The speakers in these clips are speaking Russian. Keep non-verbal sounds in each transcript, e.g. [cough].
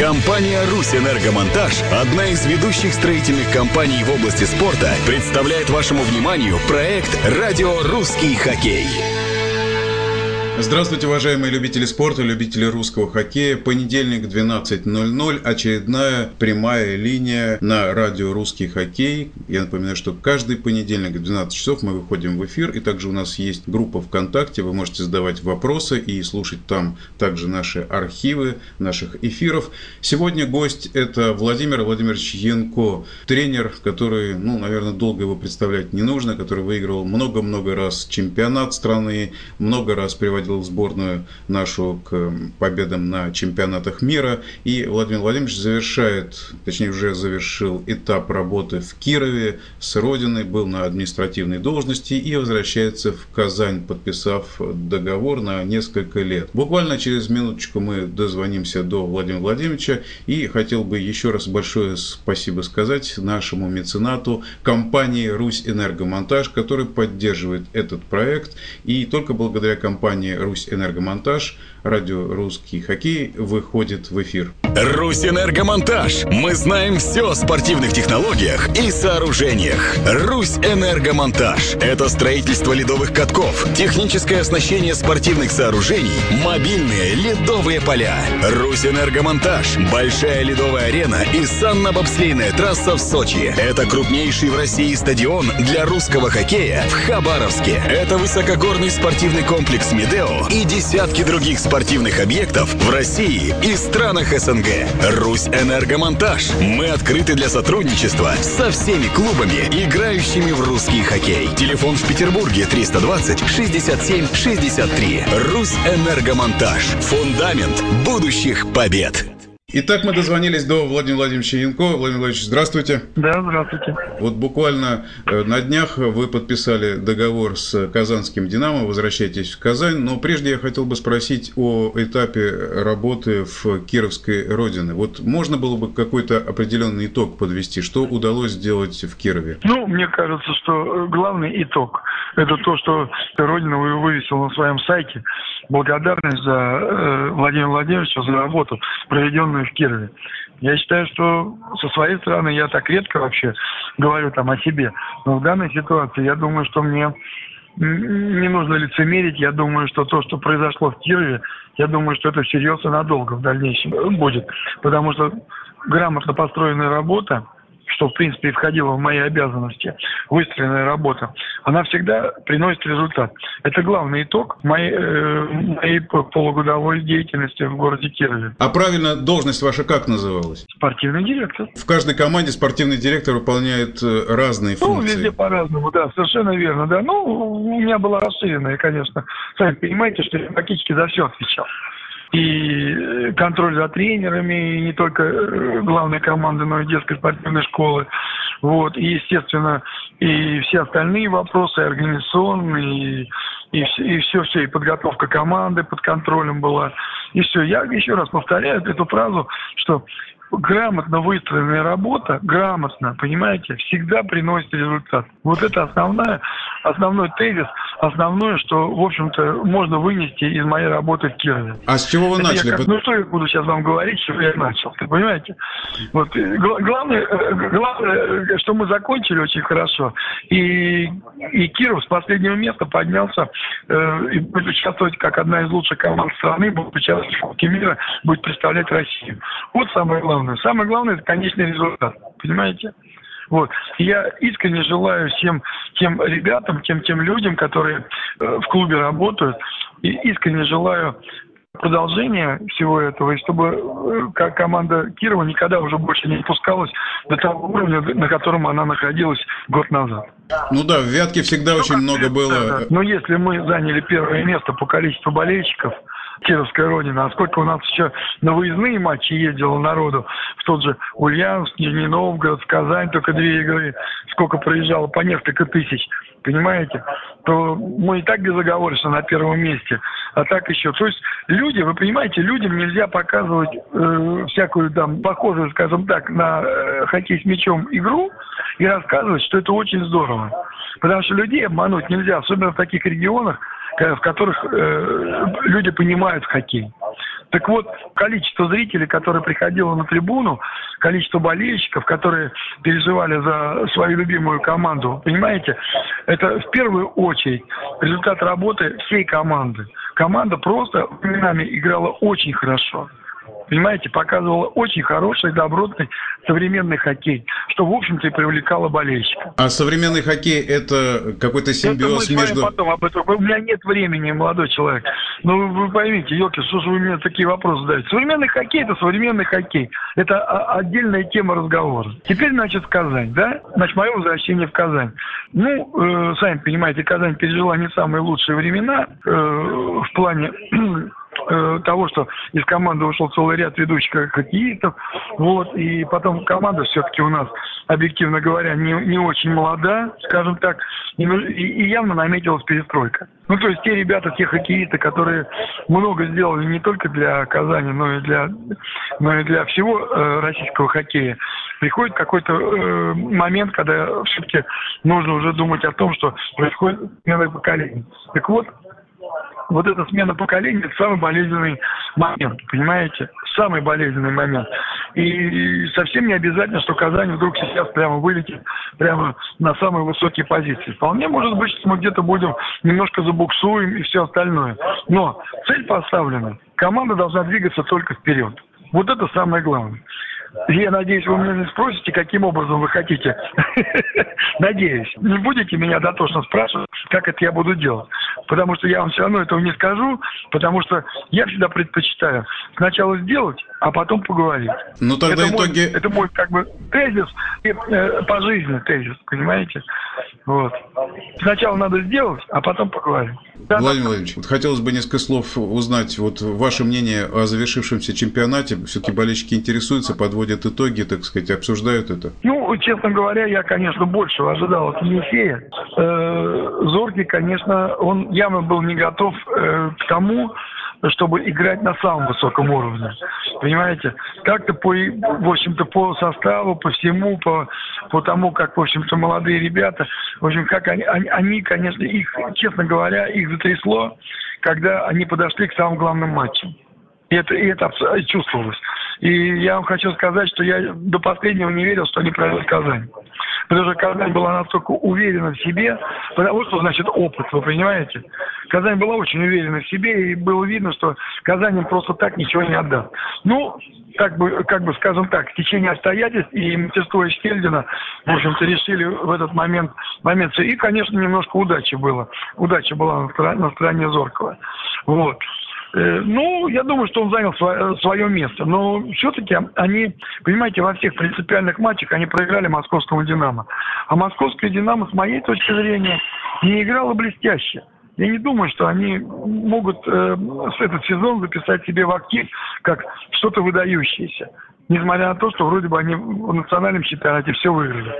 Компания «Русь Энергомонтаж», одна из ведущих строительных компаний в области спорта, представляет вашему вниманию проект «Радио Русский хоккей». Здравствуйте, уважаемые любители спорта, любители русского хоккея. Понедельник, 12.00, очередная прямая линия на радио «Русский хоккей». Я напоминаю, что каждый понедельник в 12 часов мы выходим в эфир, и также у нас есть группа ВКонтакте, вы можете задавать вопросы и слушать там также наши архивы наших эфиров. Сегодня гость – это Владимир Владимирович Янко, тренер, который, ну, наверное, долго его представлять не нужно, который выиграл много-много раз чемпионат страны, много раз приводил проводил сборную нашу к победам на чемпионатах мира. И Владимир Владимирович завершает, точнее уже завершил этап работы в Кирове с родиной, был на административной должности и возвращается в Казань, подписав договор на несколько лет. Буквально через минуточку мы дозвонимся до Владимира Владимировича и хотел бы еще раз большое спасибо сказать нашему меценату компании «Русь Энергомонтаж», который поддерживает этот проект. И только благодаря компании Русь Энергомонтаж, радио «Русский хоккей» выходит в эфир. Русь Энергомонтаж. Мы знаем все о спортивных технологиях и сооружениях. Русь Энергомонтаж. Это строительство ледовых катков, техническое оснащение спортивных сооружений, мобильные ледовые поля. Русь Энергомонтаж. Большая ледовая арена и санно-бобслейная трасса в Сочи. Это крупнейший в России стадион для русского хоккея в Хабаровске. Это высокогорный спортивный комплекс «Медео» и десятки других спортивных объектов в России и странах СНГ. «Русь Энергомонтаж». Мы открыты для сотрудничества со всеми клубами, играющими в русский хоккей. Телефон в Петербурге 320 67 63. «Русь Энергомонтаж». Фундамент будущих побед. Итак, мы дозвонились до Владимира Владимировича Янко. Владимир Владимирович, здравствуйте. Да, здравствуйте. Вот буквально э, на днях вы подписали договор с Казанским «Динамо», возвращаетесь в Казань, но прежде я хотел бы спросить о этапе работы в Кировской родине. Вот можно было бы какой-то определенный итог подвести, что удалось сделать в Кирове? Ну, мне кажется, что главный итог – это то, что Родина вывесила на своем сайте благодарность за э, Владимира Владимировича за работу, проведенную в Кирове. Я считаю, что со своей стороны я так редко вообще говорю там о себе. Но в данной ситуации я думаю, что мне не нужно лицемерить. Я думаю, что то, что произошло в Кирове, я думаю, что это всерьез и надолго в дальнейшем будет. Потому что грамотно построенная работа, что, в принципе, и входило в мои обязанности, выстроенная работа, она всегда приносит результат. Это главный итог моей, э, моей полугодовой деятельности в городе Кирове. А правильно должность ваша как называлась? Спортивный директор. В каждой команде спортивный директор выполняет э, разные ну, функции. Ну, везде по-разному, да, совершенно верно, да. Ну, у меня была расширенная, конечно. Сами понимаете, что я практически за все отвечал и э, контроль за тренерами, и не только э, главной команды, но и детской спортивной школы. Вот, и, естественно, и все остальные вопросы, организационные, и, и, все, все, и подготовка команды под контролем была. И все. Я еще раз повторяю эту фразу, что грамотно выстроенная работа, грамотно, понимаете, всегда приносит результат. Вот это основная, основной тезис, основное, что, в общем-то, можно вынести из моей работы в Кирове. А с чего вы это начали? Как, ну, что я буду сейчас вам говорить, что я начал, ты понимаете? Вот, э, главное, э, главное, э, что мы закончили очень хорошо, и, и Киров с последнего места поднялся э, и будет участвовать как одна из лучших команд страны, будет участвовать в Кубке мира, будет представлять Россию. Вот самое главное главное. Самое главное – это конечный результат. Понимаете? Вот. Я искренне желаю всем тем ребятам, тем тем людям, которые э, в клубе работают, и искренне желаю продолжения всего этого, и чтобы э, как команда Кирова никогда уже больше не опускалась до того уровня, на котором она находилась год назад. Ну да, в Вятке всегда ну, очень много было. Да, да. Но если мы заняли первое место по количеству болельщиков, Кировская родина, а сколько у нас еще на выездные матчи ездило народу, в тот же Ульяновск, Нижний Новгород, Казань, только две игры, сколько проезжало, по несколько тысяч, понимаете, то мы и так безоговорочно на первом месте, а так еще. То есть люди, вы понимаете, людям нельзя показывать э, всякую там похожую, скажем так, на э, хоккей с мячом игру и рассказывать, что это очень здорово. Потому что людей обмануть нельзя, особенно в таких регионах, в которых э, люди понимают хоккей. Так вот, количество зрителей, которые приходило на трибуну, количество болельщиков, которые переживали за свою любимую команду, понимаете, это в первую очередь результат работы всей команды. Команда просто временами играла очень хорошо понимаете, показывала очень хороший, добротный, современный хоккей, что, в общем-то, и привлекало болельщиков. А современный хоккей – это какой-то симбиоз это мы между... потом об этом. У меня нет времени, молодой человек. Ну, вы поймите, елки, что же вы мне такие вопросы задаете? Современный хоккей – это современный хоккей. Это отдельная тема разговора. Теперь, значит, Казань, да? Значит, мое возвращение в Казань. Ну, э, сами понимаете, Казань пережила не самые лучшие времена э, в плане Э, того, что из команды ушел целый ряд ведущих хоккеистов, вот, и потом команда все-таки у нас, объективно говоря, не, не очень молода, скажем так, и, и явно наметилась перестройка. Ну, то есть те ребята, те хоккеисты, которые много сделали не только для Казани, но и для, но и для всего э, российского хоккея, приходит какой-то э, момент, когда все-таки нужно уже думать о том, что происходит смена поколений. Так вот, вот эта смена поколений – это самый болезненный момент, понимаете? Самый болезненный момент. И совсем не обязательно, что Казань вдруг сейчас прямо вылетит прямо на самые высокие позиции. Вполне может быть, что мы где-то будем немножко забуксуем и все остальное. Но цель поставлена. Команда должна двигаться только вперед. Вот это самое главное. Я надеюсь, вы меня не спросите, каким образом вы хотите. [laughs] Надеюсь. Не будете меня дотошно спрашивать, как это я буду делать. Потому что я вам все равно этого не скажу, потому что я всегда предпочитаю сначала сделать, а потом поговорить. Ну тогда это итоги... Мой, это мой как бы тезис, э, по жизни тезис, понимаете? Вот. Сначала надо сделать, а потом поговорить. Да, Владимир Владимирович, вот хотелось бы несколько слов узнать вот ваше мнение о завершившемся чемпионате. Все-таки болельщики интересуются, подводят итоги, так сказать, обсуждают это. Ну, честно говоря, я, конечно, больше ожидал от Енисея. Э, Зоркий, конечно, он явно был не готов э, к тому, чтобы играть на самом высоком уровне. Понимаете? Как-то по, в общем-то, по составу, по всему, по, по тому, как, в общем-то, молодые ребята, в общем, как они, они, они, конечно, их, честно говоря, их затрясло, когда они подошли к самым главным матчам. И это, и это чувствовалось. И я вам хочу сказать, что я до последнего не верил, что они пройдут Казань. Потому что Казань была настолько уверена в себе, потому что значит опыт, вы понимаете? Казань была очень уверена в себе, и было видно, что Казань им просто так ничего не отдаст. Ну, как бы, как бы скажем так, в течение обстоятельств и мастерство Эштельдина, в общем-то, решили в этот момент, момент. И, конечно, немножко удачи было. Удача была на стороне Зоркова. Вот. Э, ну, я думаю, что он занял свое, свое место. Но все-таки они, понимаете, во всех принципиальных матчах они проиграли московскому «Динамо». А московское «Динамо», с моей точки зрения, не играло блестяще. Я не думаю, что они могут э, этот сезон записать себе в актив как что-то выдающееся несмотря на то, что вроде бы они в национальном чемпионате все выиграли.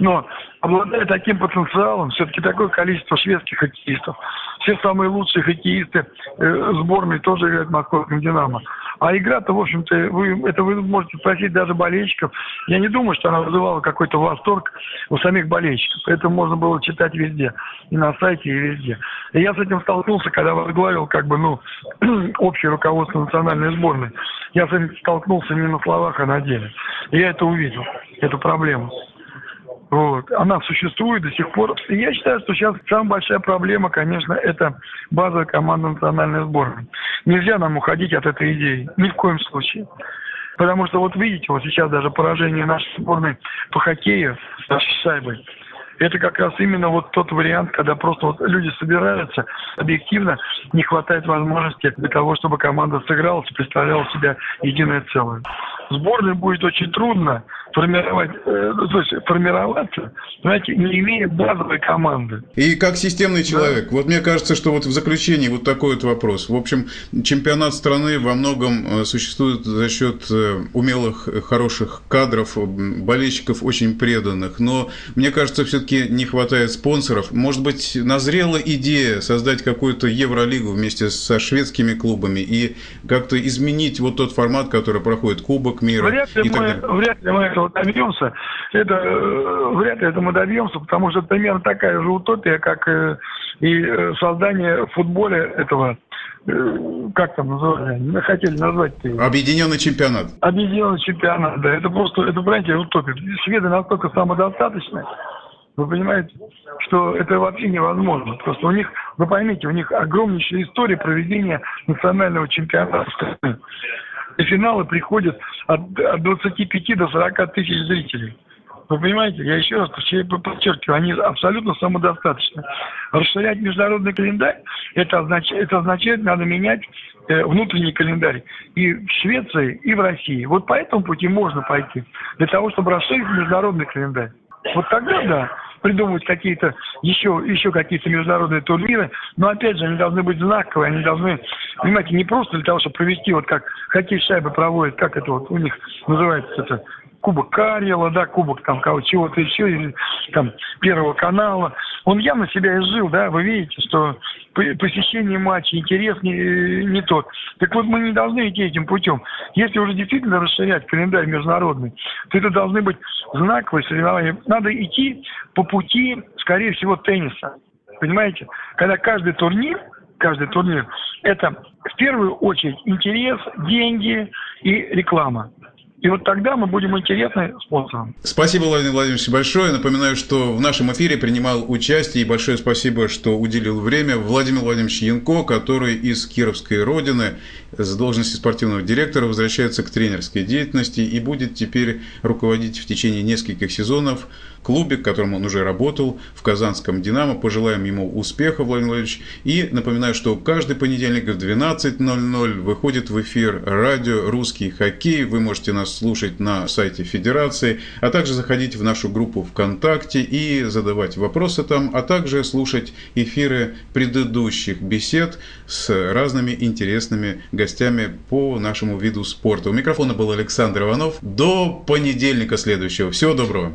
Но обладая таким потенциалом, все-таки такое количество шведских хоккеистов, все самые лучшие хоккеисты э, сборной тоже играют в московском «Динамо». А игра-то, в общем-то, вы, это вы можете спросить даже болельщиков. Я не думаю, что она вызывала какой-то восторг у самих болельщиков. Это можно было читать везде. И на сайте, и везде. И я с этим столкнулся, когда возглавил, как бы, ну, [clears throat] общее руководство национальной сборной. Я с этим столкнулся не на словах, а на деле. Я это увидел, эту проблему. Вот. Она существует до сих пор. И я считаю, что сейчас самая большая проблема, конечно, это базовая команда национальной сборной. Нельзя нам уходить от этой идеи. Ни в коем случае. Потому что вот видите, вот сейчас даже поражение нашей сборной по хоккею с шайбой. Это как раз именно вот тот вариант, когда просто вот люди собираются, объективно не хватает возможности для того, чтобы команда сыгралась и представляла себя единое целое. Сборной будет очень трудно, формировать, э, ну, то есть формироваться, знаете, не имея базовой команды. И как системный человек, да. вот мне кажется, что вот в заключении вот такой вот вопрос. В общем, чемпионат страны во многом э, существует за счет э, умелых, хороших кадров, болельщиков очень преданных, но мне кажется, все-таки не хватает спонсоров. Может быть, назрела идея создать какую-то Евролигу вместе со шведскими клубами и как-то изменить вот тот формат, который проходит Кубок мира. Вряд ли, мы, вряд ли мы этого добьемся, это э, вряд ли это мы добьемся, потому что это примерно такая же утопия, как э, и э, создание в футболе этого как там называли, мы хотели назвать -то. Объединенный чемпионат. Объединенный чемпионат, да, это просто, это, понимаете, утопия. Шведы настолько самодостаточны, вы понимаете, что это вообще невозможно. Просто у них, вы поймите, у них огромнейшая история проведения национального чемпионата. И финалы приходят от, от 25 до 40 тысяч зрителей. Вы понимаете, я еще раз подчеркиваю, они абсолютно самодостаточны. Расширять международный календарь, это означает, это означает надо менять э, внутренний календарь и в Швеции, и в России. Вот по этому пути можно пойти, для того, чтобы расширить международный календарь. Вот тогда да, придумывать какие-то еще, еще какие-то международные турниры, но опять же они должны быть знаковые, они должны, понимаете, не просто для того, чтобы провести, вот как хоккей шайбы проводит, как это вот у них называется это, Кубок Карьела, да, Кубок там кого чего-то еще, или там Первого канала. Он явно себя изжил, да, вы видите, что посещение матчей, интерес не, не тот. Так вот, мы не должны идти этим путем. Если уже действительно расширять календарь международный, то это должны быть знаковые соревнования. Надо идти по пути, скорее всего, тенниса. Понимаете? Когда каждый турнир, каждый турнир, это в первую очередь интерес, деньги и реклама. И вот тогда мы будем интересны спонсорам. Спасибо, Владимир Владимирович, большое. Напоминаю, что в нашем эфире принимал участие, и большое спасибо, что уделил время Владимир Владимирович Янко, который из Кировской родины с должности спортивного директора возвращается к тренерской деятельности и будет теперь руководить в течение нескольких сезонов клубе, в котором он уже работал, в Казанском «Динамо». Пожелаем ему успеха, Владимир Владимирович. И напоминаю, что каждый понедельник в 12.00 выходит в эфир радио «Русский хоккей». Вы можете нас слушать на сайте Федерации, а также заходить в нашу группу ВКонтакте и задавать вопросы там, а также слушать эфиры предыдущих бесед с разными интересными гостями по нашему виду спорта. У микрофона был Александр Иванов. До понедельника следующего. Всего доброго.